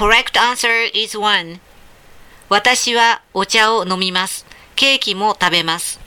correct answer is one. 私はお茶を飲みます。ケーキも食べます。